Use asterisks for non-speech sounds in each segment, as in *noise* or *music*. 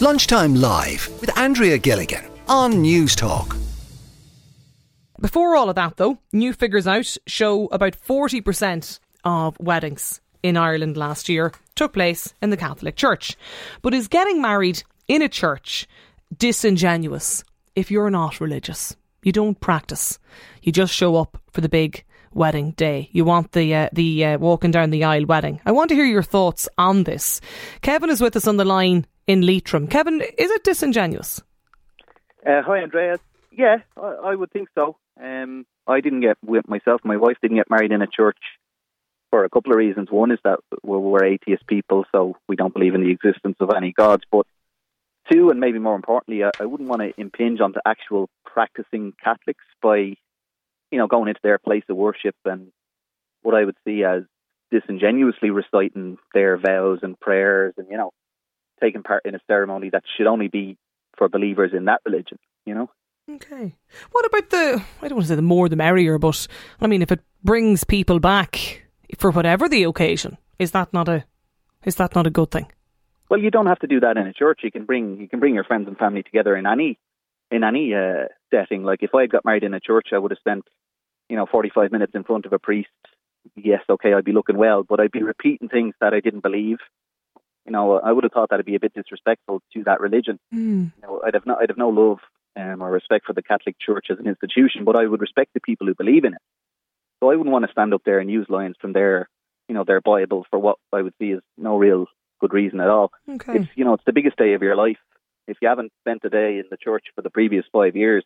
Lunchtime Live with Andrea Gilligan on Newstalk. Before all of that, though, new figures out show about 40% of weddings in Ireland last year took place in the Catholic Church. But is getting married in a church disingenuous if you're not religious? You don't practice. You just show up for the big wedding day. You want the uh, the uh, walking down the aisle wedding. I want to hear your thoughts on this. Kevin is with us on the line in Leitrim. Kevin, is it disingenuous? Uh, hi, Andrea. Yeah, I, I would think so. Um, I didn't get with myself. My wife didn't get married in a church for a couple of reasons. One is that we're, we're atheist people, so we don't believe in the existence of any gods. But two, and maybe more importantly, I, I wouldn't want to impinge on the actual practicing Catholics by, you know, going into their place of worship and what I would see as disingenuously reciting their vows and prayers, and you know, taking part in a ceremony that should only be for believers in that religion. You know. Okay. What about the, I don't want to say the more the merrier, but I mean, if it brings people back for whatever the occasion, is that not a, is that not a good thing? Well, you don't have to do that in a church. You can bring, you can bring your friends and family together in any, in any uh, setting. Like if I had got married in a church, I would have spent, you know, 45 minutes in front of a priest. Yes, okay, I'd be looking well, but I'd be repeating things that I didn't believe. You know, I would have thought that'd be a bit disrespectful to that religion. Mm. You know, I'd have no, I'd have no love um, or respect for the Catholic Church as an institution, but I would respect the people who believe in it. So I wouldn't want to stand up there and use lines from their, you know, their Bible for what I would see as no real good reason at all. Okay. It's you know, it's the biggest day of your life. If you haven't spent a day in the church for the previous five years,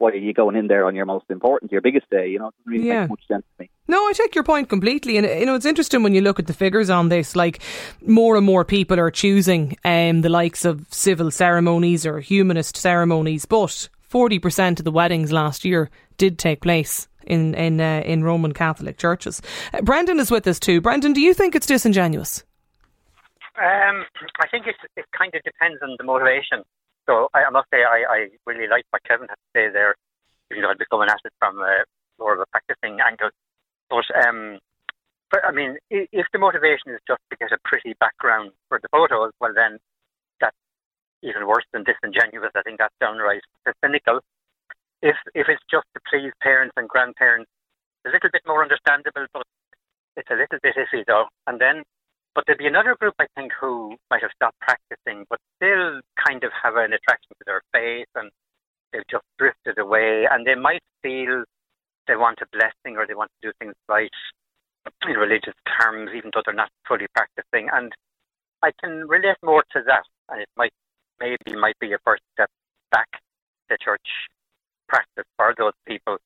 why are you going in there on your most important, your biggest day? You know, it doesn't really Yeah. make much sense to me. No, I take your point completely, and you know it's interesting when you look at the figures on this. Like more and more people are choosing um, the likes of civil ceremonies or humanist ceremonies, but forty percent of the weddings last year did take place in in uh, in Roman Catholic churches. Uh, Brendan is with us too. Brendan, do you think it's disingenuous? Um, I think it's, it kind of depends on the motivation. So I, I must say I, I really like what Kevin had to say there. You know, I'd be coming at from a, more of a practicing angle. But um, but I mean, if the motivation is just to get a pretty background for the photos, well then that's even worse than disingenuous. I think that's downright cynical. If if it's just to please parents and grandparents, a little bit more understandable, but it's a little bit iffy though. And then but there'd be another group, I think, who might have stopped practicing, but still kind of have an attraction to their faith and they've just drifted away and they might feel they want a blessing or they want to do things right in religious terms, even though they're not fully practicing. And I can relate more to that, and it might maybe might be a first step back to church practice for those people.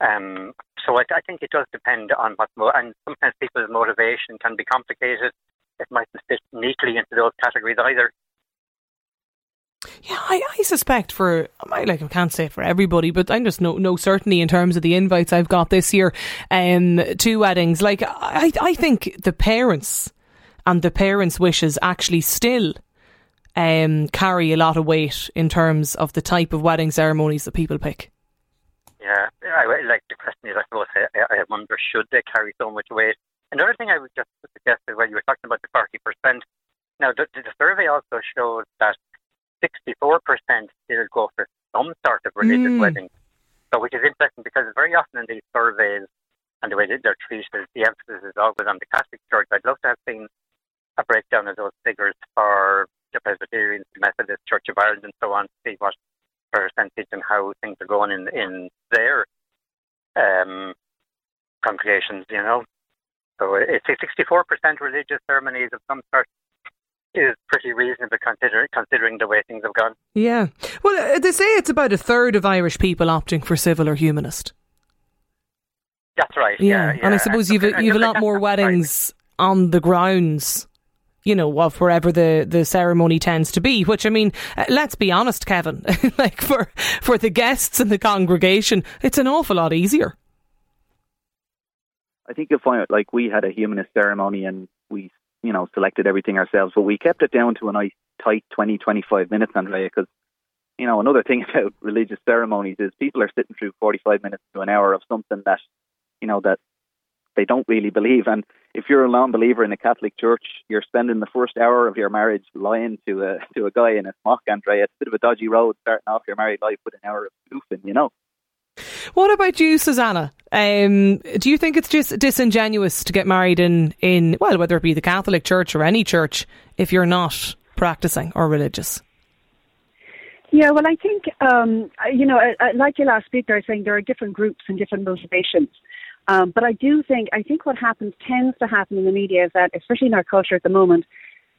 Um, so I, think it does depend on what, and sometimes people's motivation can be complicated. It mightn't fit neatly into those categories either. Yeah, I, I suspect for I like I can't say for everybody, but I'm just no know certainly in terms of the invites I've got this year, um, to weddings. Like I I think the parents and the parents' wishes actually still um carry a lot of weight in terms of the type of wedding ceremonies that people pick. Yeah, I, like the question is, I suppose, I, I wonder should they carry so much weight? Another thing I would just suggest is when you were talking about the forty percent. Now, the, the survey also showed that sixty-four percent still go for some sort of religious Mm. wedding. So, which is interesting because very often in these surveys and the way that they're treated, the emphasis is always on the Catholic 64% religious ceremonies of some sort is pretty reasonable considering considering the way things have gone. Yeah. Well, uh, they say it's about a third of Irish people opting for civil or humanist. That's right. Yeah. yeah, yeah. And I suppose you've a, you've a lot more weddings on the grounds. You know, of wherever the, the ceremony tends to be, which I mean, uh, let's be honest, Kevin, *laughs* like for, for the guests and the congregation, it's an awful lot easier. I think you'll find like we had a humanist ceremony and we, you know, selected everything ourselves, but we kept it down to a nice tight 20, 25 minutes, Andrea, because, you know, another thing *laughs* about religious ceremonies is people are sitting through 45 minutes to an hour of something that, you know, that they don't really believe. And if you're a non-believer in a Catholic church, you're spending the first hour of your marriage lying to a *laughs* to a guy in a smock, Andrea. It's a bit of a dodgy road starting off your married life with an hour of spoofing, you know. What about you, Susanna? Um, do you think it's just disingenuous to get married in, in, well, whether it be the Catholic Church or any church, if you're not practicing or religious? Yeah, well, I think, um, you know, like your last speaker, I saying there are different groups and different motivations. Um, but I do think, I think what happens, tends to happen in the media is that, especially in our culture at the moment,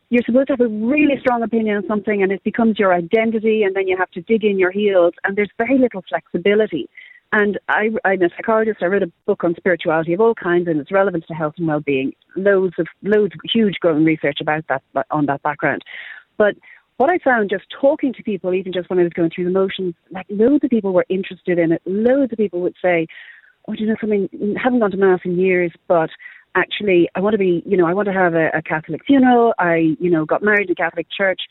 you're supposed to have a really strong opinion on something and it becomes your identity and then you have to dig in your heels and there's very little flexibility. And I, I'm a psychologist. I wrote a book on spirituality of all kinds and its relevance to health and well-being. Loads of loads, huge growing research about that on that background. But what I found just talking to people, even just when I was going through the motions, like loads of people were interested in it. Loads of people would say, "Oh, do you know something? Haven't gone to mass in years, but actually, I want to be, you know, I want to have a, a Catholic funeral. I, you know, got married in a Catholic church.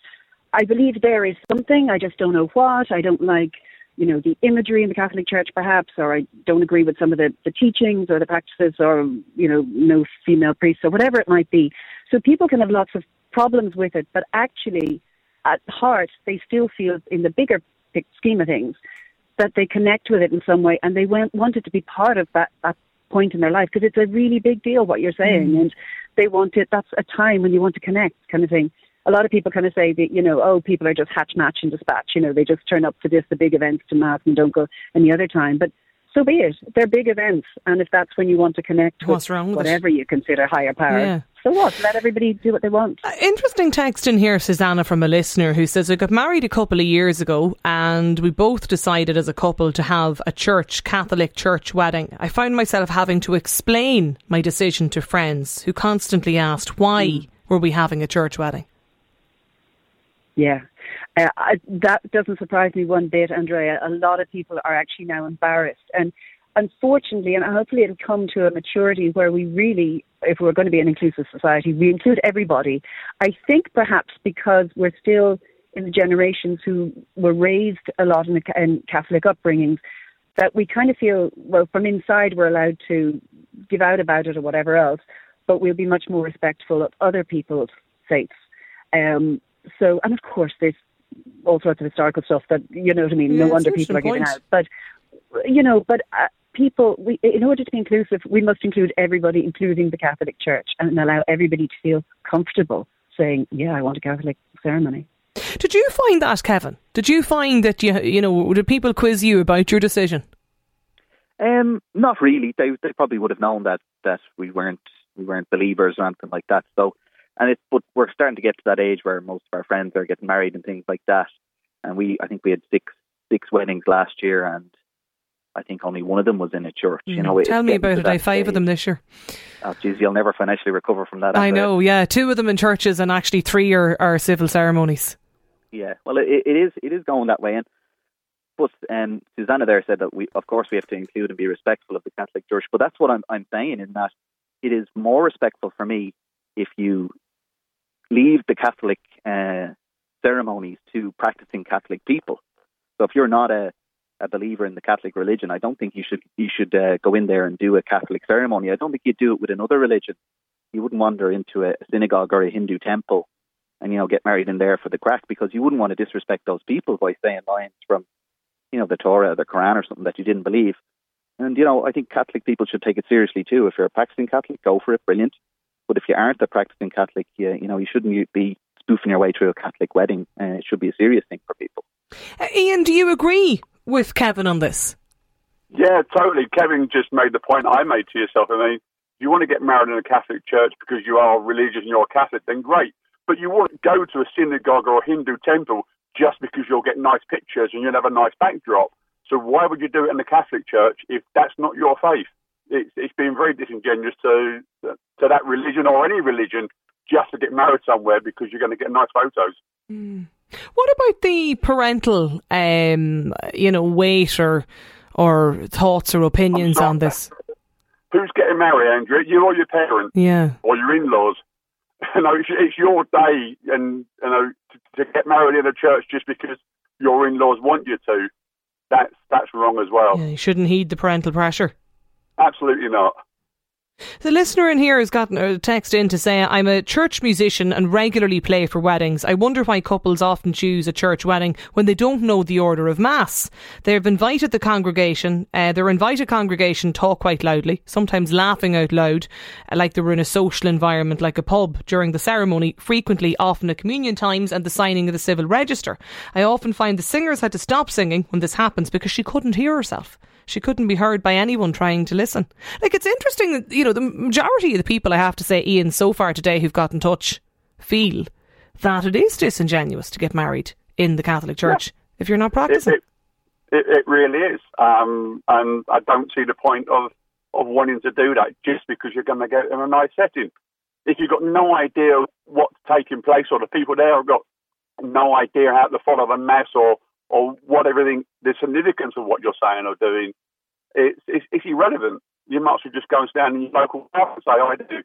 I believe there is something. I just don't know what. I don't like." You know, the imagery in the Catholic Church, perhaps, or I don't agree with some of the, the teachings or the practices, or, you know, no female priests, or whatever it might be. So people can have lots of problems with it, but actually, at heart, they still feel, in the bigger scheme of things, that they connect with it in some way and they want, want it to be part of that, that point in their life because it's a really big deal what you're saying mm. and they want it that's a time when you want to connect kind of thing a lot of people kind of say that, you know, oh, people are just hatch, match, and dispatch. You know, they just turn up for this, the big events to mass and don't go any other time. But so be it. They're big events. And if that's when you want to connect What's with wrong with whatever it? you consider higher power, yeah. so what? Let everybody do what they want. Uh, interesting text in here, Susanna, from a listener who says, I got married a couple of years ago and we both decided as a couple to have a church, Catholic church wedding. I found myself having to explain my decision to friends who constantly asked, why mm. were we having a church wedding? Yeah. Uh, I, that doesn't surprise me one bit, Andrea. A lot of people are actually now embarrassed. And unfortunately, and hopefully it'll come to a maturity where we really, if we're going to be an inclusive society, we include everybody. I think perhaps because we're still in the generations who were raised a lot in, in Catholic upbringings, that we kind of feel, well, from inside we're allowed to give out about it or whatever else, but we'll be much more respectful of other people's faiths. Um, so, and of course, there's all sorts of historical stuff that you know what I mean. Yeah, no wonder people are giving out, but you know, but. Uh, people, we, in order to be inclusive, we must include everybody, including the Catholic Church, and allow everybody to feel comfortable saying, "Yeah, I want a Catholic ceremony." Did you find that, Kevin? Did you find that you, you know, did people quiz you about your decision? Um, not really. They they probably would have known that that we weren't we weren't believers or anything like that. So and it's but we're starting to get to that age where most of our friends are getting married and things like that. And we, I think we had six six weddings last year, and I think only one of them was in a church. Mm. You know, tell me about it. I five stage. of them this year. Oh, geez, you'll never financially recover from that. I know. Yeah, two of them in churches, and actually three are, are civil ceremonies. Yeah, well, it, it is it is going that way, and but um, Susanna there said that we, of course, we have to include and be respectful of the Catholic Church. But that's what I'm I'm saying in that it is more respectful for me if you leave the Catholic uh, ceremonies to practicing Catholic people. So if you're not a, a believer in the Catholic religion, I don't think you should you should uh, go in there and do a Catholic ceremony. I don't think you'd do it with another religion. You wouldn't wander into a synagogue or a Hindu temple and you know get married in there for the crack because you wouldn't want to disrespect those people by saying lines from you know the Torah or the Quran or something that you didn't believe. And you know I think Catholic people should take it seriously too. If you're a practicing Catholic, go for it, brilliant. But if you aren't a practicing Catholic, you, you know, you shouldn't be spoofing your way through a Catholic wedding. Uh, it should be a serious thing for people. Uh, Ian, do you agree with Kevin on this? Yeah, totally. Kevin just made the point I made to yourself. I mean, if you want to get married in a Catholic church because you are religious and you're a Catholic, then great. But you won't go to a synagogue or a Hindu temple just because you'll get nice pictures and you'll have a nice backdrop. So why would you do it in the Catholic church if that's not your faith? it's, it's been very disingenuous to to that religion or any religion just to get married somewhere because you're going to get nice photos. Mm. What about the parental, um, you know, weight or or thoughts or opinions on this? Who's getting married, Andrea? You or your parents? Yeah. Or your in-laws? *laughs* You know, it's, it's your day, and you know, to, to get married in a church just because your in-laws want you to. That's that's wrong as well. Yeah, you shouldn't heed the parental pressure. Absolutely not. The listener in here has gotten a text in to say, I'm a church musician and regularly play for weddings. I wonder why couples often choose a church wedding when they don't know the order of Mass. They've invited the congregation, uh, their invited congregation talk quite loudly, sometimes laughing out loud, uh, like they were in a social environment like a pub during the ceremony, frequently often at communion times and the signing of the civil register. I often find the singers had to stop singing when this happens because she couldn't hear herself she couldn't be heard by anyone trying to listen. Like, it's interesting that, you know, the majority of the people, I have to say, Ian, so far today who've got in touch feel that it is disingenuous to get married in the Catholic Church yeah. if you're not practicing. It, it, it really is. Um, and I don't see the point of, of wanting to do that just because you're going to get in a nice setting. If you've got no idea what's taking place or the people there have got no idea how to follow the mass or or what everything, the significance of what you're saying or doing, it's, it's, it's irrelevant. You might as well just go and stand in your local park and say, oh, I do.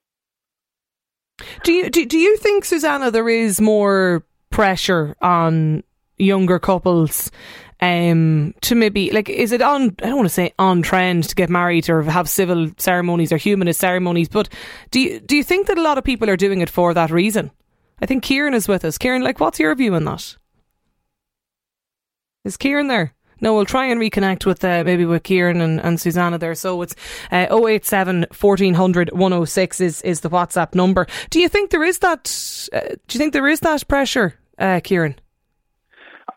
Do you, do, do you think, Susanna, there is more pressure on younger couples um, to maybe like is it on I don't want to say on trend to get married or have civil ceremonies or humanist ceremonies, but do you do you think that a lot of people are doing it for that reason? I think Kieran is with us. Kieran, like what's your view on that? Is Kieran there? No, we'll try and reconnect with uh, maybe with Kieran and, and Susanna there. So it's uh, 087 1400 106 is, is the WhatsApp number. Do you think there is that? Uh, do you think there is that pressure, uh, Kieran?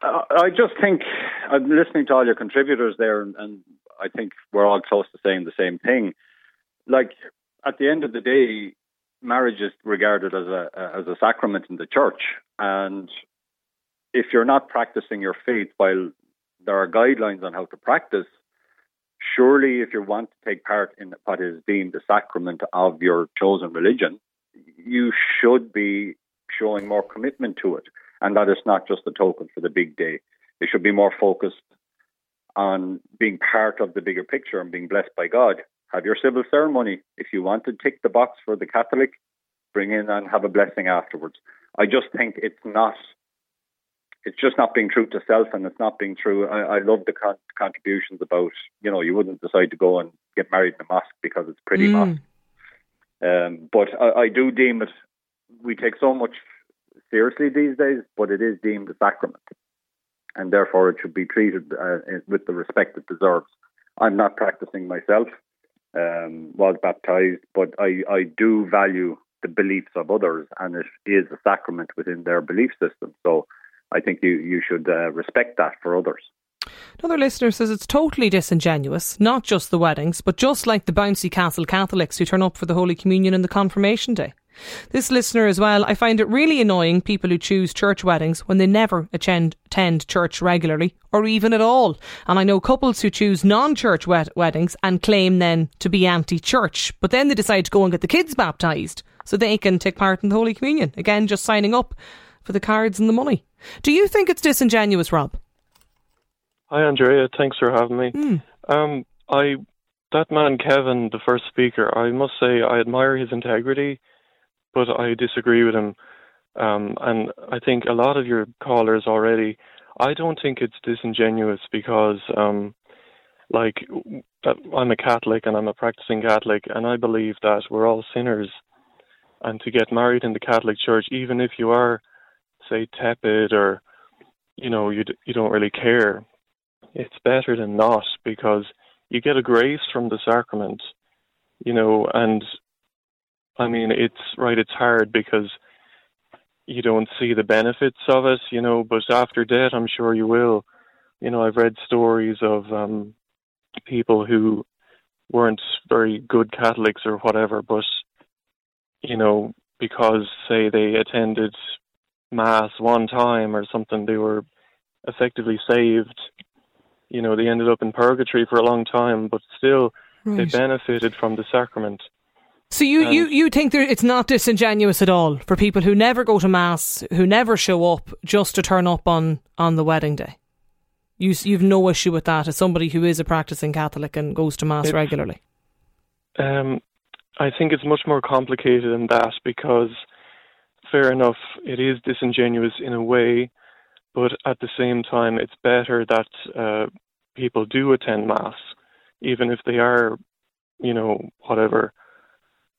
I just think I'm listening to all your contributors there, and, and I think we're all close to saying the same thing. Like at the end of the day, marriage is regarded as a as a sacrament in the church, and if you're not practicing your faith while there are guidelines on how to practice, surely if you want to take part in what is deemed the sacrament of your chosen religion, you should be showing more commitment to it. And that is not just a token for the big day. They should be more focused on being part of the bigger picture and being blessed by God. Have your civil ceremony. If you want to tick the box for the Catholic, bring in and have a blessing afterwards. I just think it's not it's just not being true to self and it's not being true. I, I love the con- contributions about, you know, you wouldn't decide to go and get married in a mosque because it's pretty mm. mosque. Um, but I, I do deem it, we take so much seriously these days, but it is deemed a sacrament. And therefore it should be treated uh, with the respect it deserves. I'm not practicing myself, um, was baptized, but I, I do value the beliefs of others and it is a sacrament within their belief system. So I think you, you should uh, respect that for others. Another listener says it's totally disingenuous, not just the weddings, but just like the bouncy castle Catholics who turn up for the Holy Communion and the Confirmation Day. This listener as well, I find it really annoying people who choose church weddings when they never attend, attend church regularly or even at all. And I know couples who choose non church wed- weddings and claim then to be anti church, but then they decide to go and get the kids baptised so they can take part in the Holy Communion. Again, just signing up for the cards and the money. Do you think it's disingenuous, Rob? Hi, Andrea. Thanks for having me. Mm. Um, I that man Kevin, the first speaker, I must say I admire his integrity, but I disagree with him. Um, and I think a lot of your callers already. I don't think it's disingenuous because, um, like, uh, I'm a Catholic and I'm a practicing Catholic, and I believe that we're all sinners. And to get married in the Catholic Church, even if you are say tepid or you know you you don't really care, it's better than not because you get a grace from the sacrament, you know, and I mean it's right. It's hard because you don't see the benefits of it, you know, but after death, I'm sure you will. You know, I've read stories of um, people who weren't very good Catholics or whatever, but you know, because say they attended mass one time or something, they were effectively saved. You know, they ended up in purgatory for a long time, but still right. they benefited from the sacrament. So you, you, you think there, it's not disingenuous at all for people who never go to mass, who never show up, just to turn up on, on the wedding day? You, you've no issue with that as somebody who is a practicing Catholic and goes to mass regularly. Um, I think it's much more complicated than that because fair enough, it is disingenuous in a way, but at the same time, it's better that uh, people do attend Mass, even if they are, you know, whatever,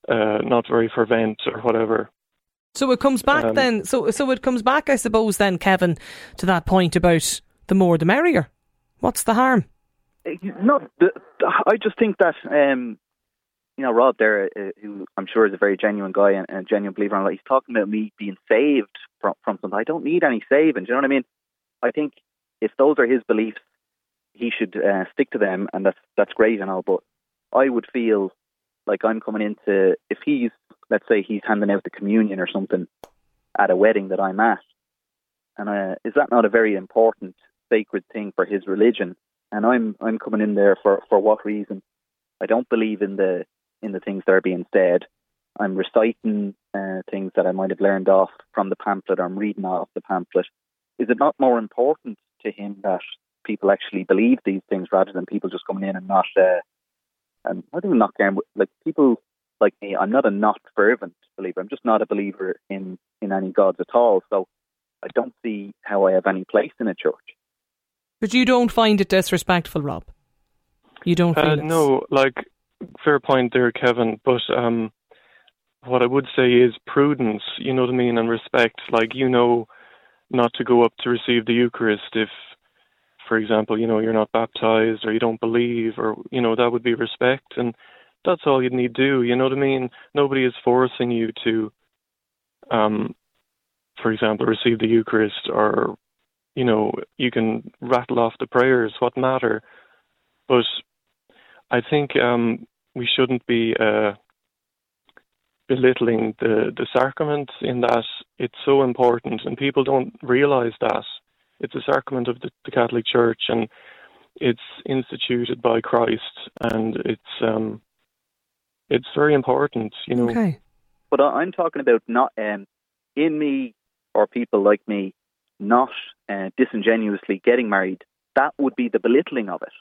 uh, not very fervent or whatever. So it comes back Um, then. So so it comes back, I suppose, then, Kevin, to that point about the more the merrier. What's the harm? not the, I just think that um, you know Rob there, uh, who I'm sure is a very genuine guy and, and a genuine believer, and he's talking about me being saved from from something. I don't need any saving. Do you know what I mean? I think if those are his beliefs, he should uh, stick to them, and that's that's great and all. But I would feel like I'm coming into if he's let's say he's handing out the communion or something at a wedding that I'm at, and uh, is that not a very important sacred thing for his religion? and I'm I'm coming in there for for what reason? I don't believe in the in the things that are being said. I'm reciting uh, things that I might have learned off from the pamphlet. Or I'm reading off the pamphlet. Is it not more important to him that people actually believe these things rather than people just coming in and not? Uh, and I think not caring. Like people like me, I'm not a not fervent believer. I'm just not a believer in in any gods at all. So I don't see how I have any place in a church. But you don't find it disrespectful, Rob? You don't feel Uh, it's- no, like fair point there, Kevin. But um, what I would say is prudence. You know what I mean, and respect. Like you know, not to go up to receive the Eucharist if, for example, you know you're not baptized or you don't believe, or you know that would be respect, and that's all you need to do. You know what I mean? Nobody is forcing you to, um, for example, receive the Eucharist or you know, you can rattle off the prayers, what matter. But I think um, we shouldn't be uh, belittling the, the sacrament in that it's so important, and people don't realize that. It's a sacrament of the, the Catholic Church, and it's instituted by Christ, and it's um, it's very important, you know. Okay. But I- I'm talking about not um, in me or people like me not uh, disingenuously getting married. That would be the belittling of it.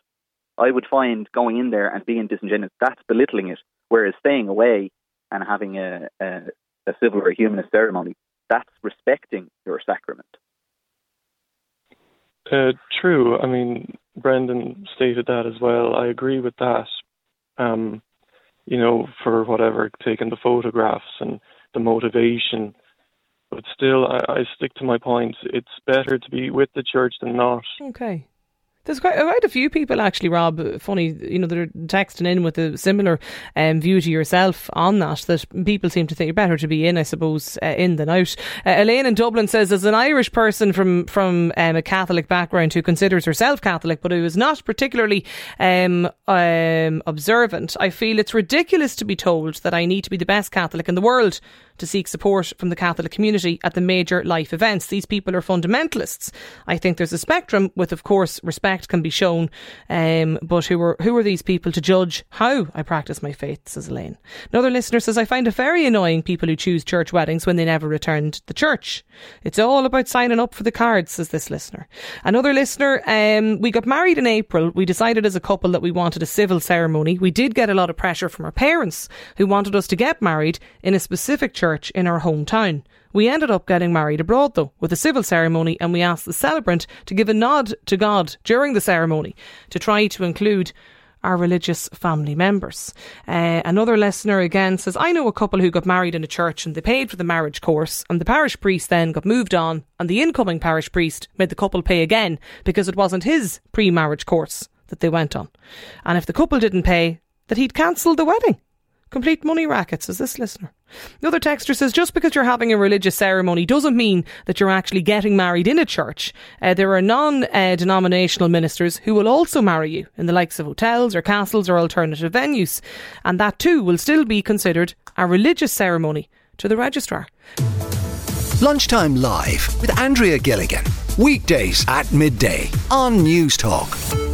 I would find going in there and being disingenuous, that's belittling it. Whereas staying away and having a, a, a civil or humanist ceremony, that's respecting your sacrament. Uh, true. I mean, Brendan stated that as well. I agree with that. Um, you know, for whatever, taking the photographs and the motivation. But still, I, I stick to my point. It's better to be with the church than not. Okay. There's quite, quite a few people actually, Rob. Funny, you know, they're texting in with a similar um, view to yourself on that. That people seem to think you're better to be in, I suppose, uh, in than out. Uh, Elaine in Dublin says, as an Irish person from from um, a Catholic background who considers herself Catholic, but who is not particularly um, um, observant, I feel it's ridiculous to be told that I need to be the best Catholic in the world to seek support from the Catholic community at the major life events. These people are fundamentalists. I think there's a spectrum with, of course, respect can be shown, um, but who are who are these people to judge how I practice my faith? Says Elaine. Another listener says I find it very annoying people who choose church weddings when they never returned the church. It's all about signing up for the cards, says this listener. Another listener, um, we got married in April. We decided as a couple that we wanted a civil ceremony. We did get a lot of pressure from our parents who wanted us to get married in a specific church in our hometown. We ended up getting married abroad though, with a civil ceremony, and we asked the celebrant to give a nod to God during the ceremony to try to include our religious family members. Uh, another listener again says, I know a couple who got married in a church and they paid for the marriage course, and the parish priest then got moved on, and the incoming parish priest made the couple pay again because it wasn't his pre marriage course that they went on. And if the couple didn't pay, that he'd cancelled the wedding. Complete money rackets, as this listener. Another texter says just because you're having a religious ceremony doesn't mean that you're actually getting married in a church. Uh, there are non uh, denominational ministers who will also marry you in the likes of hotels or castles or alternative venues. And that too will still be considered a religious ceremony to the registrar. Lunchtime Live with Andrea Gilligan. Weekdays at midday on Newstalk.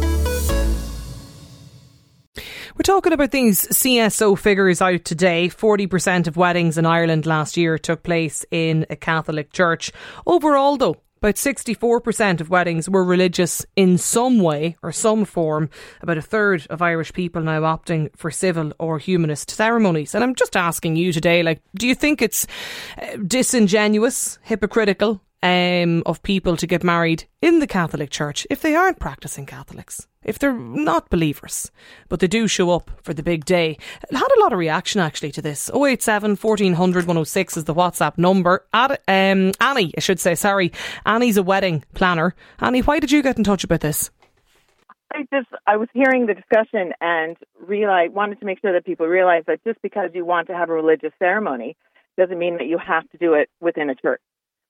We're talking about these CSO figures out today. 40% of weddings in Ireland last year took place in a Catholic church. Overall, though, about 64% of weddings were religious in some way or some form. About a third of Irish people now opting for civil or humanist ceremonies. And I'm just asking you today, like, do you think it's uh, disingenuous, hypocritical, um, of people to get married in the Catholic Church if they aren't practicing Catholics, if they're not believers, but they do show up for the big day. It had a lot of reaction actually to this. 087 1400 106 is the WhatsApp number. Ad, um, Annie, I should say, sorry. Annie's a wedding planner. Annie, why did you get in touch about this? I just I was hearing the discussion and realized wanted to make sure that people realize that just because you want to have a religious ceremony doesn't mean that you have to do it within a church,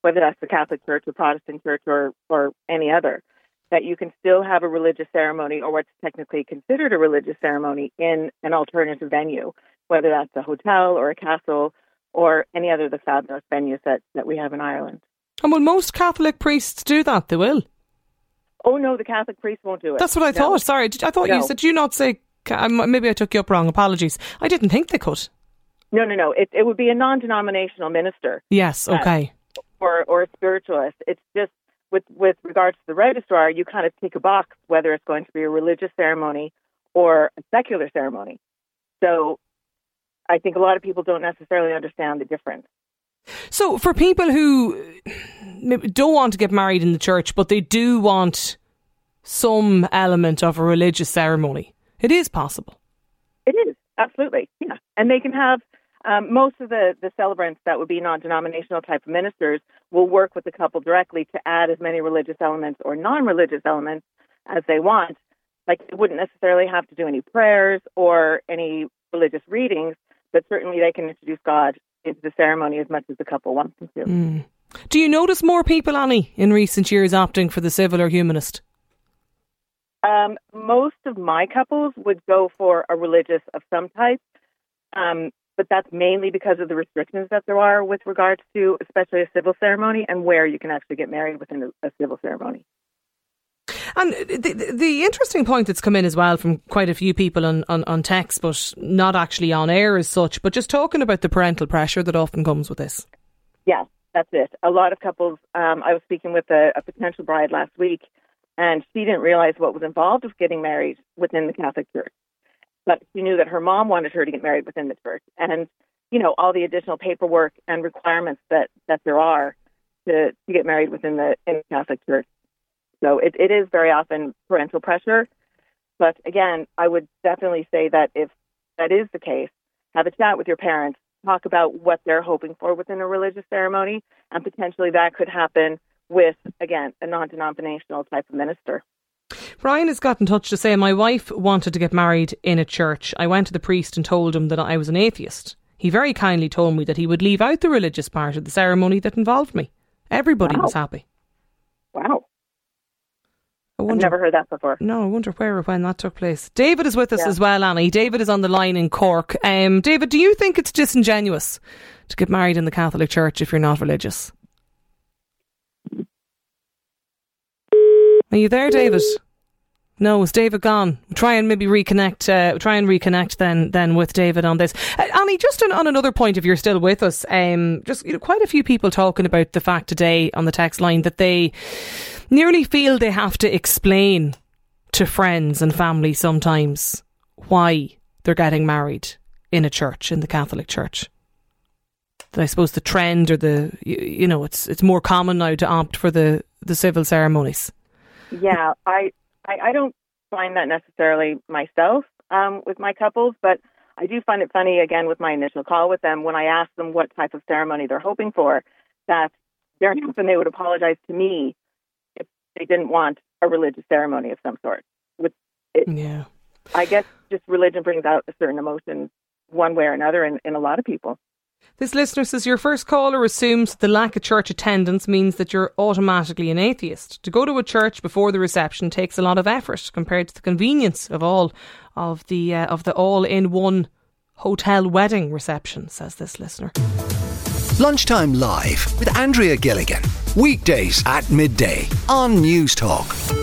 whether that's the Catholic Church or Protestant Church or or any other. That you can still have a religious ceremony or what's technically considered a religious ceremony in an alternative venue, whether that's a hotel or a castle or any other of the fabulous venues that, that we have in Ireland. And will most Catholic priests do that? They will. Oh no, the Catholic priest won't do it. That's what I No. thought. Sorry, I thought you No. said you not say. um, Maybe I took you up wrong. Apologies. I didn't think they could. No, no, no. It, it would be a non-denominational minister Yes. Okay. Or or a spiritualist. It's just with with regards to the registrar, you kind of tick a box whether it's going to be a religious ceremony or a secular ceremony. So, I think a lot of people don't necessarily understand the difference. So, for people who don't want to get married in the church, but they do want some element of a religious ceremony, it is possible. It is absolutely, yeah, and they can have. Um, most of the, the celebrants that would be non-denominational type of ministers will work with the couple directly to add as many religious elements or non-religious elements as they want. Like they wouldn't necessarily have to do any prayers or any religious readings, but certainly they can introduce God into the ceremony as much as the couple wants them to. Mm. Do you notice more people, Annie, in recent years opting for the civil or humanist? Um, most of my couples would go for a religious of some type, um, but that's mainly because of the restrictions that there are with regards to, especially a civil ceremony and where you can actually get married within a, civil ceremony. And the, the, the interesting point that's come in as well from quite a few people on, on, on text, but not actually on air as such, but just talking about the parental pressure that often comes with this. Yes, that's it. A lot of couples. Um, I was speaking with a, a potential bride last week, and she didn't realize what was involved with getting married within the Catholic Church, but she knew that her mom wanted her to get married within the church, and you know all the additional paperwork and requirements that that there are to to get married within the in the Catholic Church. So it, it is very often parental pressure. But again, I would definitely say that if that is the case, have a chat with your parents, talk about what they're hoping for within a religious ceremony, and potentially that could happen with, again, a non denominational type of minister. Brian has got in touch to say, My wife wanted to get married in a church. I went to the priest and told him that I was an atheist. He very kindly told me that he would leave out the religious part of the ceremony that involved me. Everybody Wow. was happy. Wow. I I've never heard that before. no, I wonder where or when that took place. David is with us Yeah. as well, Annie. David is on the line in Cork. Um, David, do you think it's disingenuous to get married in the Catholic Church if you're not religious? Are you there, David? No, is David gone? Try and maybe reconnect. Uh, try and reconnect then, then with David on this. Uh, Annie, just on, on another point, if you're still with us, um, just you know, quite a few people talking about the fact today on the text line that they nearly feel they have to explain to friends and family sometimes why they're getting married in a church, in the Catholic Church. I suppose the trend or the you, you know it's it's more common now to opt for the the civil ceremonies. Yeah, I, I, I don't find that necessarily myself um, with my couples, but I do find it funny again with my initial call with them when I ask them what type of ceremony they're hoping for, that very often they would apologize to me if they didn't want a religious ceremony of some sort. With it, Yeah. I guess just religion brings out a certain emotion one way or another in, in a lot of people. This listener says your first caller assumes the lack of church attendance means that you're automatically an atheist. To go to a church before the reception takes a lot of effort compared to the convenience of all of the uh, of the all-in-one hotel wedding reception. Says this listener. Lunchtime Live with Andrea Gilligan. Weekdays at midday on Newstalk.